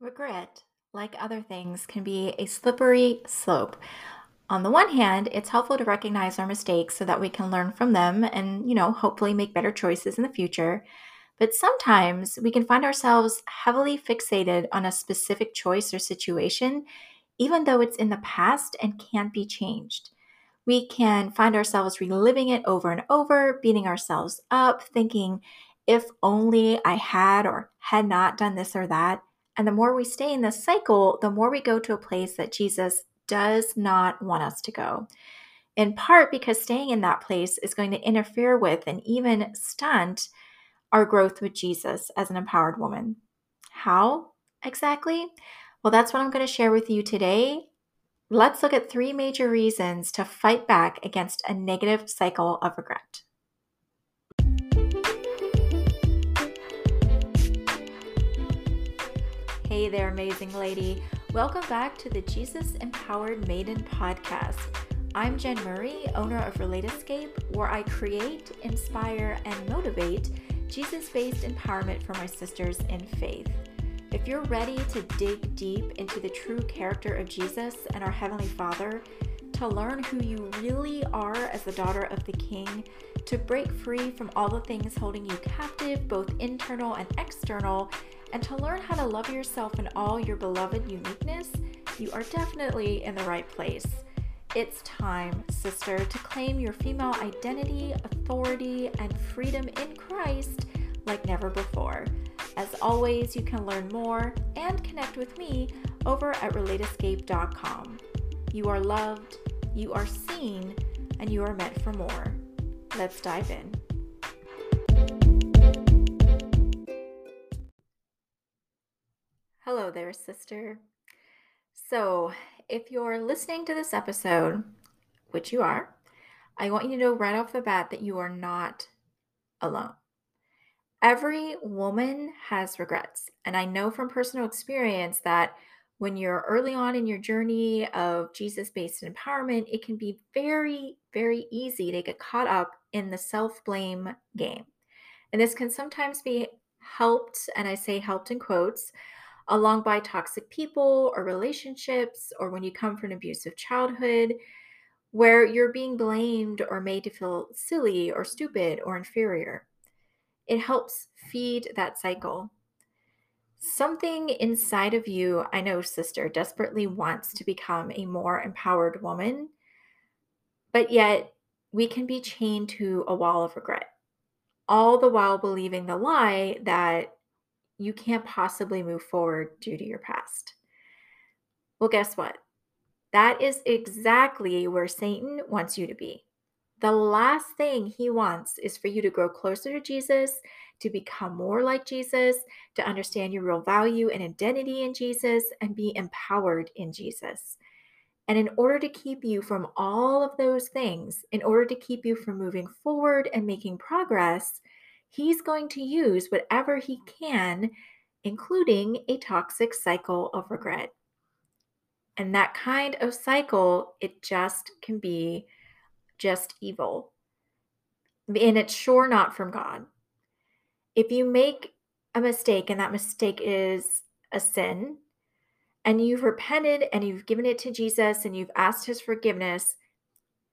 Regret, like other things, can be a slippery slope. On the one hand, it's helpful to recognize our mistakes so that we can learn from them and, you know, hopefully make better choices in the future. But sometimes we can find ourselves heavily fixated on a specific choice or situation, even though it's in the past and can't be changed. We can find ourselves reliving it over and over, beating ourselves up, thinking, if only I had or had not done this or that. And the more we stay in this cycle, the more we go to a place that Jesus does not want us to go. In part because staying in that place is going to interfere with and even stunt our growth with Jesus as an empowered woman. How exactly? Well, that's what I'm going to share with you today. Let's look at three major reasons to fight back against a negative cycle of regret. Hey there, amazing lady. Welcome back to the Jesus Empowered Maiden podcast. I'm Jen Murray, owner of Relatescape, where I create, inspire, and motivate Jesus based empowerment for my sisters in faith. If you're ready to dig deep into the true character of Jesus and our Heavenly Father, to learn who you really are as the daughter of the King, to break free from all the things holding you captive, both internal and external, and to learn how to love yourself in all your beloved uniqueness, you are definitely in the right place. It's time, sister, to claim your female identity, authority, and freedom in Christ like never before. As always, you can learn more and connect with me over at relateescape.com. You are loved, you are seen, and you are meant for more. Let's dive in. Hello there, sister. So, if you're listening to this episode, which you are, I want you to know right off the bat that you are not alone. Every woman has regrets. And I know from personal experience that when you're early on in your journey of Jesus based empowerment, it can be very, very easy to get caught up in the self blame game. And this can sometimes be helped, and I say helped in quotes, along by toxic people or relationships, or when you come from an abusive childhood where you're being blamed or made to feel silly or stupid or inferior. It helps feed that cycle. Something inside of you, I know, sister, desperately wants to become a more empowered woman, but yet we can be chained to a wall of regret, all the while believing the lie that you can't possibly move forward due to your past. Well, guess what? That is exactly where Satan wants you to be. The last thing he wants is for you to grow closer to Jesus, to become more like Jesus, to understand your real value and identity in Jesus, and be empowered in Jesus. And in order to keep you from all of those things, in order to keep you from moving forward and making progress, he's going to use whatever he can, including a toxic cycle of regret. And that kind of cycle, it just can be just evil. And it's sure not from God. If you make a mistake and that mistake is a sin, and you've repented and you've given it to Jesus and you've asked his forgiveness,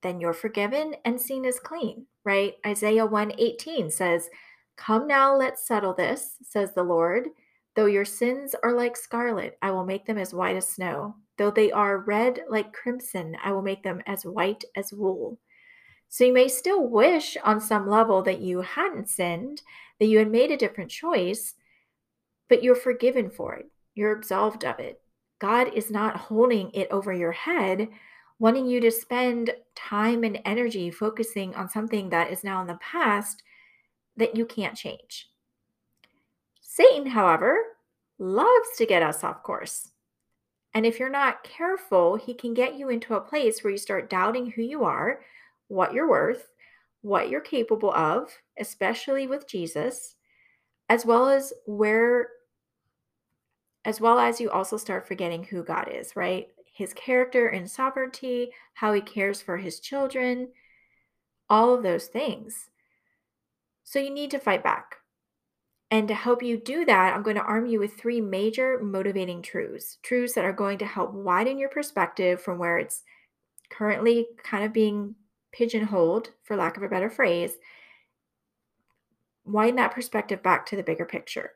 then you're forgiven and seen as clean, right? Isaiah 118 says, Come now, let's settle this, says the Lord. Though your sins are like scarlet, I will make them as white as snow. Though they are red like crimson, I will make them as white as wool. So you may still wish on some level that you hadn't sinned, that you had made a different choice, but you're forgiven for it. You're absolved of it. God is not holding it over your head, wanting you to spend time and energy focusing on something that is now in the past that you can't change. Satan, however, loves to get us off course. And if you're not careful, he can get you into a place where you start doubting who you are, what you're worth, what you're capable of, especially with Jesus, as well as where as well as you also start forgetting who God is, right? His character and sovereignty, how he cares for his children, all of those things. So you need to fight back. And to help you do that, I'm going to arm you with three major motivating truths, truths that are going to help widen your perspective from where it's currently kind of being pigeonholed, for lack of a better phrase, widen that perspective back to the bigger picture.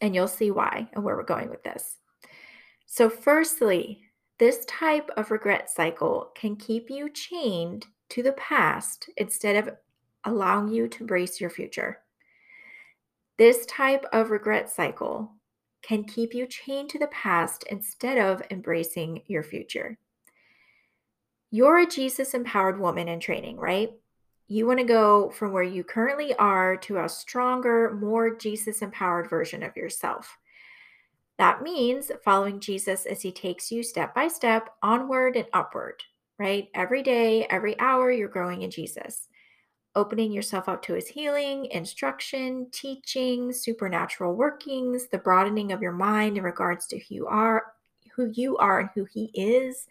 And you'll see why and where we're going with this. So, firstly, this type of regret cycle can keep you chained to the past instead of allowing you to embrace your future. This type of regret cycle can keep you chained to the past instead of embracing your future. You're a Jesus empowered woman in training, right? You want to go from where you currently are to a stronger, more Jesus empowered version of yourself. That means following Jesus as he takes you step by step onward and upward, right? Every day, every hour, you're growing in Jesus opening yourself up to his healing, instruction, teaching, supernatural workings, the broadening of your mind in regards to who you are, who you are and who he is.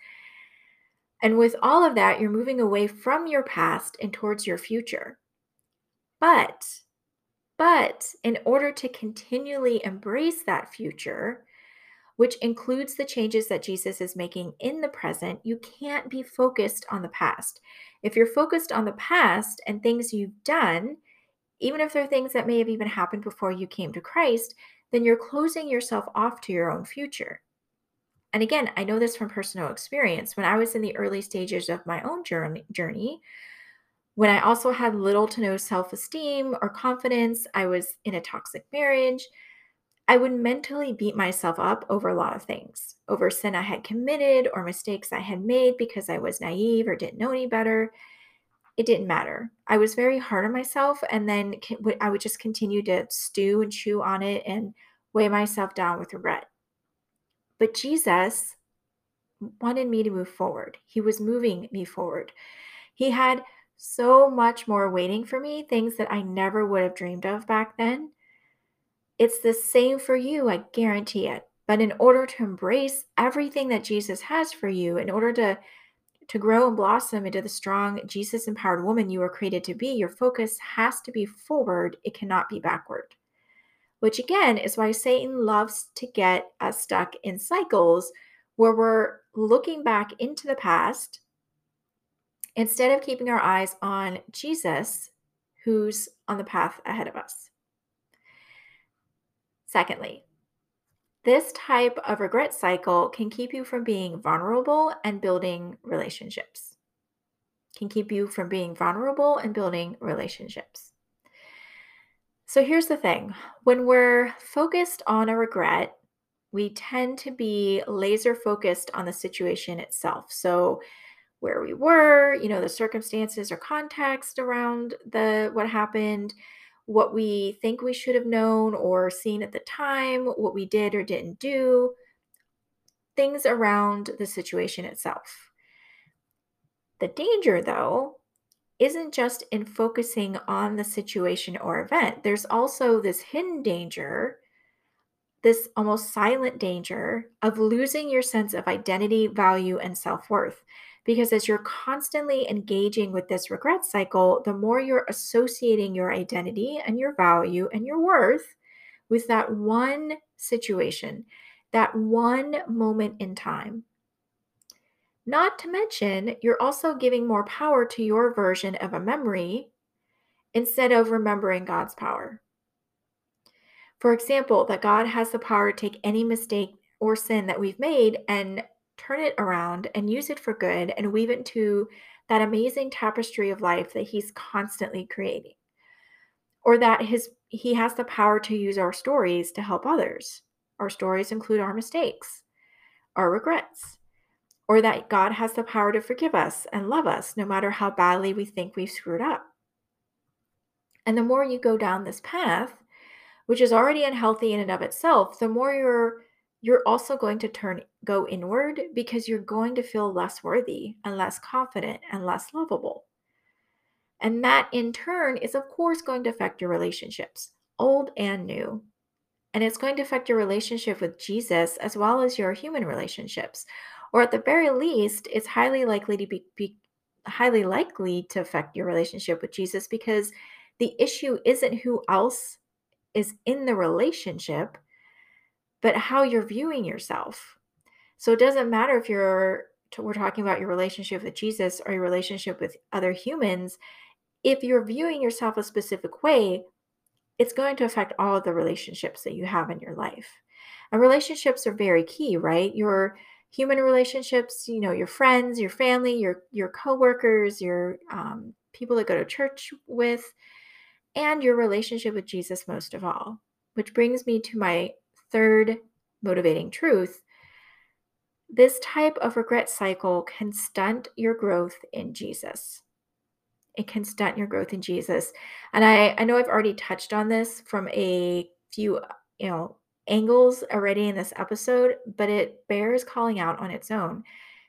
And with all of that, you're moving away from your past and towards your future. But but in order to continually embrace that future, which includes the changes that Jesus is making in the present, you can't be focused on the past. If you're focused on the past and things you've done, even if they're things that may have even happened before you came to Christ, then you're closing yourself off to your own future. And again, I know this from personal experience. When I was in the early stages of my own journey, when I also had little to no self esteem or confidence, I was in a toxic marriage. I would mentally beat myself up over a lot of things, over sin I had committed or mistakes I had made because I was naive or didn't know any better. It didn't matter. I was very hard on myself, and then I would just continue to stew and chew on it and weigh myself down with regret. But Jesus wanted me to move forward. He was moving me forward. He had so much more waiting for me, things that I never would have dreamed of back then. It's the same for you, I guarantee it. But in order to embrace everything that Jesus has for you, in order to to grow and blossom into the strong Jesus empowered woman you were created to be, your focus has to be forward. It cannot be backward. Which again is why Satan loves to get us stuck in cycles where we're looking back into the past instead of keeping our eyes on Jesus, who's on the path ahead of us. Secondly, this type of regret cycle can keep you from being vulnerable and building relationships. Can keep you from being vulnerable and building relationships. So here's the thing when we're focused on a regret, we tend to be laser focused on the situation itself. So where we were, you know, the circumstances or context around the what happened, what we think we should have known or seen at the time, what we did or didn't do, things around the situation itself. The danger, though, isn't just in focusing on the situation or event, there's also this hidden danger, this almost silent danger of losing your sense of identity, value, and self worth. Because as you're constantly engaging with this regret cycle, the more you're associating your identity and your value and your worth with that one situation, that one moment in time. Not to mention, you're also giving more power to your version of a memory instead of remembering God's power. For example, that God has the power to take any mistake or sin that we've made and turn it around and use it for good and weave it into that amazing tapestry of life that he's constantly creating or that his he has the power to use our stories to help others our stories include our mistakes our regrets or that god has the power to forgive us and love us no matter how badly we think we've screwed up and the more you go down this path which is already unhealthy in and of itself the more you're you're also going to turn go inward because you're going to feel less worthy and less confident and less lovable. And that in turn is of course going to affect your relationships, old and new. And it's going to affect your relationship with Jesus as well as your human relationships. Or at the very least, it's highly likely to be, be highly likely to affect your relationship with Jesus because the issue isn't who else is in the relationship, but how you're viewing yourself. So it doesn't matter if you're we're talking about your relationship with Jesus or your relationship with other humans. If you're viewing yourself a specific way, it's going to affect all of the relationships that you have in your life. And relationships are very key, right? Your human relationships, you know, your friends, your family, your your coworkers, your um, people that go to church with, and your relationship with Jesus most of all. Which brings me to my third motivating truth. This type of regret cycle can stunt your growth in Jesus. It can stunt your growth in Jesus. And I, I know I've already touched on this from a few, you know, angles already in this episode, but it bears calling out on its own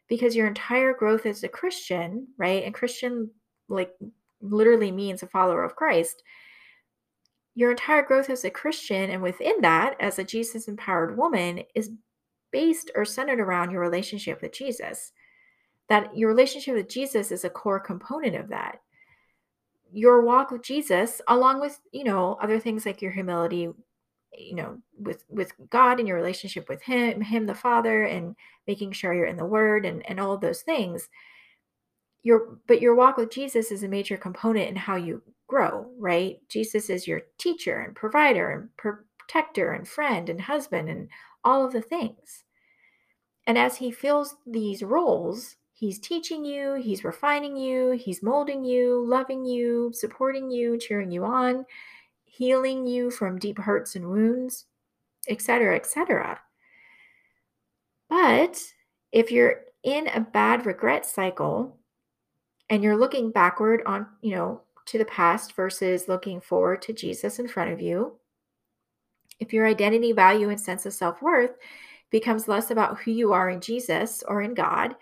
because your entire growth as a Christian, right? And Christian, like, literally means a follower of Christ. Your entire growth as a Christian and within that, as a Jesus empowered woman, is based or centered around your relationship with Jesus. That your relationship with Jesus is a core component of that. Your walk with Jesus, along with, you know, other things like your humility, you know with with god and your relationship with him him the father and making sure you're in the word and and all those things your but your walk with jesus is a major component in how you grow right? Jesus is your teacher and provider and protector and friend and husband and all of the things. And as he fills these roles he's teaching you he's refining you he's molding you loving you supporting you cheering you on healing you from deep hurts and wounds, etc., etc. But if you're in a bad regret cycle and you're looking backward on, you know, to the past versus looking forward to Jesus in front of you, if your identity, value, and sense of self worth becomes less about who you are in Jesus or in God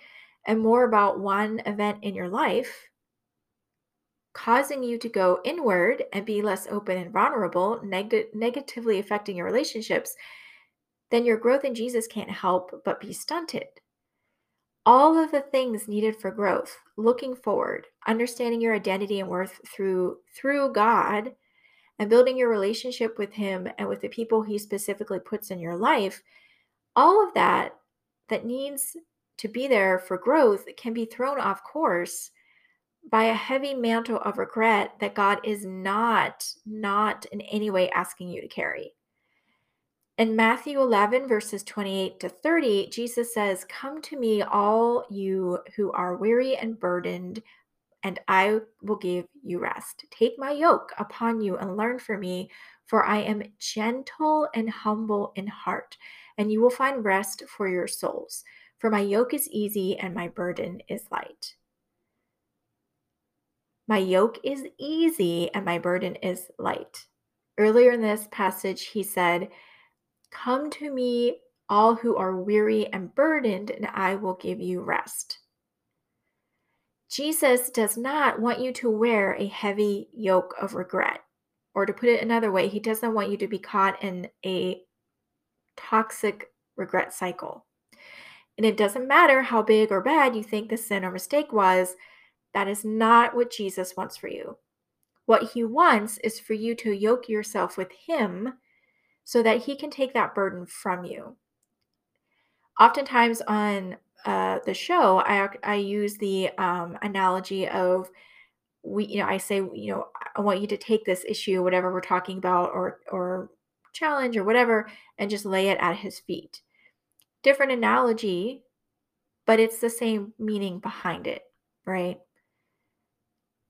and more about one event in your life, causing you to go inward and be less open and vulnerable, neg- negatively affecting your relationships, then your growth in Jesus can't help but be stunted. All of the things needed for growth, looking forward, understanding your identity and worth through through God, and building your relationship with him and with the people he specifically puts in your life, all of that that needs to be there for growth can be thrown off course by a heavy mantle of regret that God is not, not in any way asking you to carry. In Matthew 11, verses 28 to 30, Jesus says, Come to me, all you who are weary and burdened, and I will give you rest. Take my yoke upon you and learn from me, for I am gentle and humble in heart, and you will find rest for your souls. For my yoke is easy and my burden is light. My yoke is easy and my burden is light. Earlier in this passage, he said, Come to me, all who are weary and burdened, and I will give you rest. Jesus does not want you to wear a heavy yoke of regret. Or to put it another way, he doesn't want you to be caught in a toxic regret cycle. And it doesn't matter how big or bad you think the sin or mistake was, that is not what Jesus wants for you. What he wants is for you to yoke yourself with him so that he can take that burden from you. Oftentimes on uh, the show, I, I use the um, analogy of we, you know, I say, you know, I want you to take this issue, whatever we're talking about, or or challenge or whatever, and just lay it at his feet. Different analogy, but it's the same meaning behind it, right?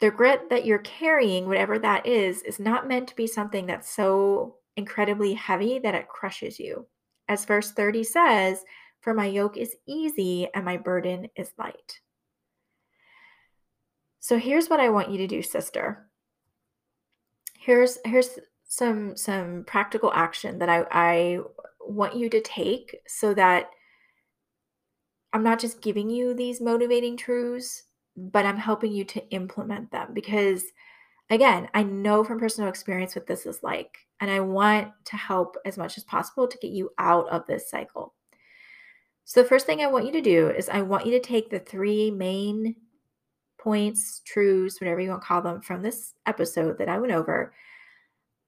The grit that you're carrying, whatever that is, is not meant to be something that's so incredibly heavy that it crushes you. As verse 30 says, For my yoke is easy and my burden is light. So here's what I want you to do, sister. Here's here's some some practical action that I, I want you to take so that I'm not just giving you these motivating truths, but I'm helping you to implement them because again, I know from personal experience what this is like and I want to help as much as possible to get you out of this cycle. So the first thing I want you to do is I want you to take the three main points, truths, whatever you want to call them from this episode that I went over.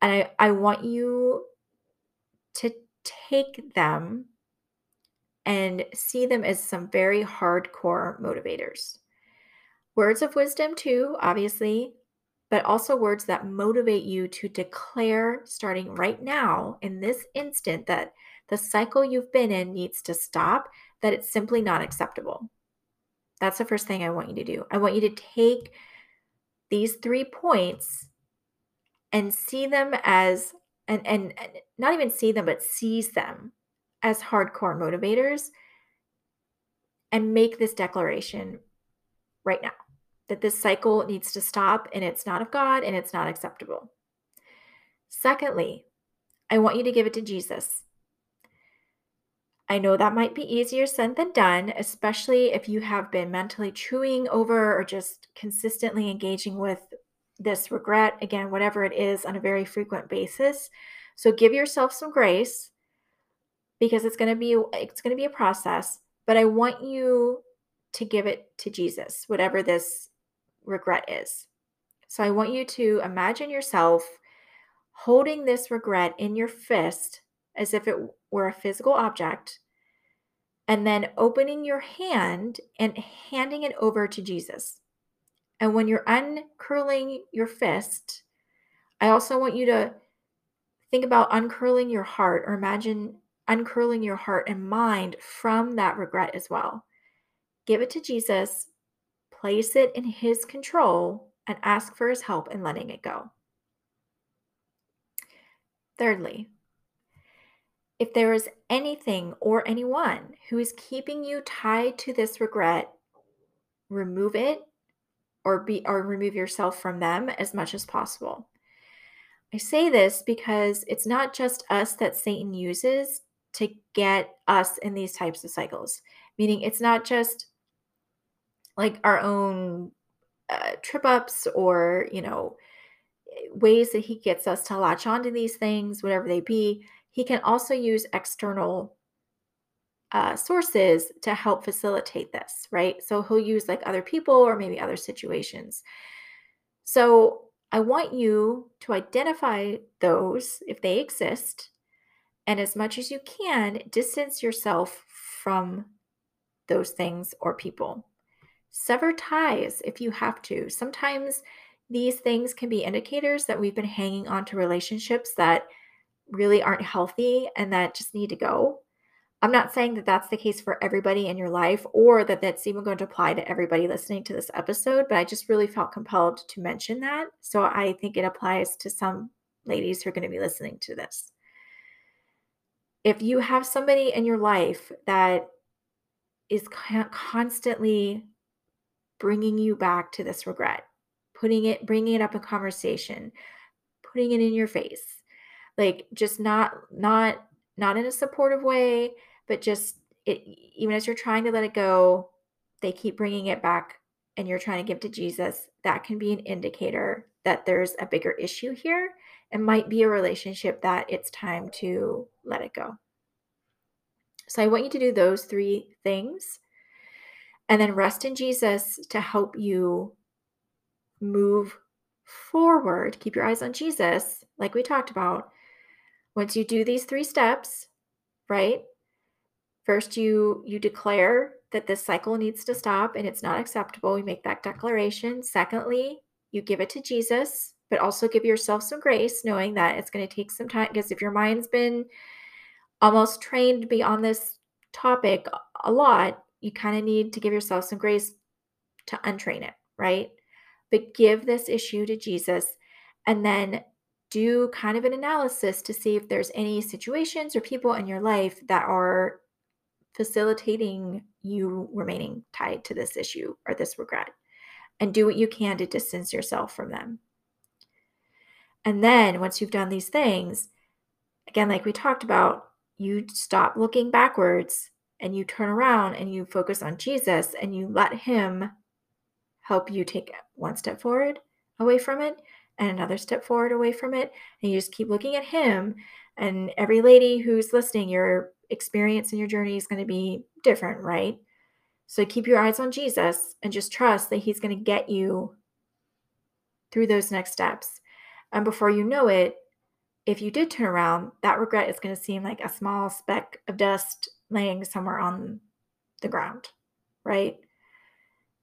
And I, I want you to take them and see them as some very hardcore motivators. Words of wisdom, too, obviously, but also words that motivate you to declare starting right now in this instant that the cycle you've been in needs to stop, that it's simply not acceptable. That's the first thing I want you to do. I want you to take these three points and see them as and, and, and not even see them but seize them as hardcore motivators and make this declaration right now that this cycle needs to stop and it's not of God and it's not acceptable. Secondly, I want you to give it to Jesus. I know that might be easier said than done, especially if you have been mentally chewing over or just consistently engaging with this regret, again, whatever it is, on a very frequent basis. So give yourself some grace because it's going to be it's going to be a process, but I want you to give it to Jesus, whatever this regret is. So I want you to imagine yourself holding this regret in your fist as if it were a physical object, and then opening your hand and handing it over to Jesus. And when you're uncurling your fist, I also want you to think about uncurling your heart or imagine uncurling your heart and mind from that regret as well. Give it to Jesus, place it in His control, and ask for His help in letting it go. Thirdly, if there is anything or anyone who is keeping you tied to this regret, remove it or be or remove yourself from them as much as possible. I say this because it's not just us that Satan uses to get us in these types of cycles. Meaning it's not just like our own uh, trip ups or, you know, ways that he gets us to latch onto these things, whatever they be. He can also use external uh, sources to help facilitate this, right? So he'll use like other people or maybe other situations. So I want you to identify those if they exist, and as much as you can, distance yourself from those things or people. Sever ties if you have to. Sometimes these things can be indicators that we've been hanging on to relationships that really aren't healthy and that just need to go. I'm not saying that that's the case for everybody in your life or that that's even going to apply to everybody listening to this episode, but I just really felt compelled to mention that. So I think it applies to some ladies who are going to be listening to this. If you have somebody in your life that is constantly bringing you back to this regret, putting it, bringing it up in conversation, putting it in your face, like just not, not, not in a supportive way, but just it, even as you're trying to let it go, they keep bringing it back and you're trying to give to Jesus, that can be an indicator that there's a bigger issue here and might be a relationship that it's time to let it go. So I want you to do those three things and then rest in Jesus to help you move forward. Keep your eyes on Jesus, like we talked about. Once you do these three steps, right? First, you you declare that this cycle needs to stop and it's not acceptable. You make that declaration. Secondly, you give it to Jesus, but also give yourself some grace, knowing that it's going to take some time. Because if your mind's been almost trained to be on this topic a lot, you kind of need to give yourself some grace to untrain it, right? But give this issue to Jesus and then do kind of an analysis to see if there's any situations or people in your life that are facilitating you remaining tied to this issue or this regret. And do what you can to distance yourself from them. And then once you've done these things, again, like we talked about, you stop looking backwards and you turn around and you focus on Jesus and you let Him help you take one step forward away from it and another step forward away from it. And you just keep looking at Him. And every lady who's listening, your experience and your journey is going to be different, right? So keep your eyes on Jesus and just trust that He's going to get you through those next steps. And before you know it, if you did turn around, that regret is going to seem like a small speck of dust laying somewhere on the ground, right?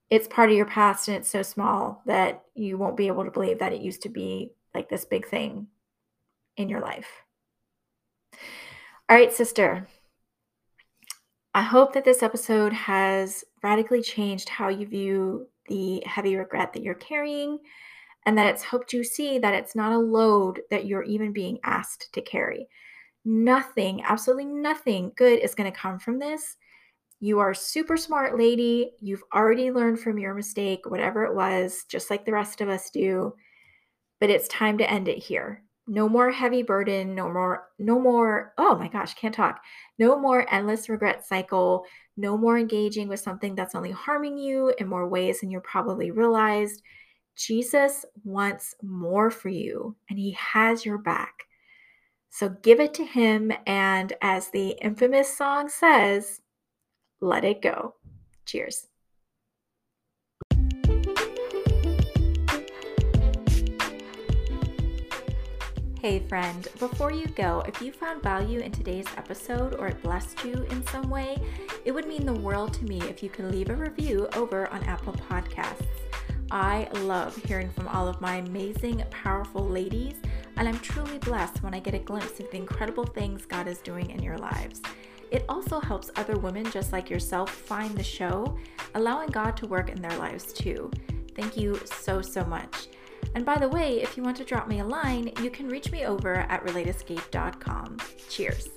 It's part of your past and it's so small that you won't be able to believe that it used to be like this big thing in your life. All right, sister. I hope that this episode has radically changed how you view the heavy regret that you're carrying and that it's helped you see that it's not a load that you're even being asked to carry. Nothing, absolutely nothing good is going to come from this. You are super smart lady. You've already learned from your mistake, whatever it was, just like the rest of us do. But it's time to end it here. No more heavy burden, no more no more oh my gosh, can't talk. No more endless regret cycle, no more engaging with something that's only harming you in more ways than you probably realized. Jesus wants more for you and he has your back. So give it to him. And as the infamous song says, let it go. Cheers. Hey, friend, before you go, if you found value in today's episode or it blessed you in some way, it would mean the world to me if you could leave a review over on Apple Podcasts. I love hearing from all of my amazing, powerful ladies, and I'm truly blessed when I get a glimpse of the incredible things God is doing in your lives. It also helps other women just like yourself find the show, allowing God to work in their lives too. Thank you so, so much. And by the way, if you want to drop me a line, you can reach me over at relateescape.com. Cheers.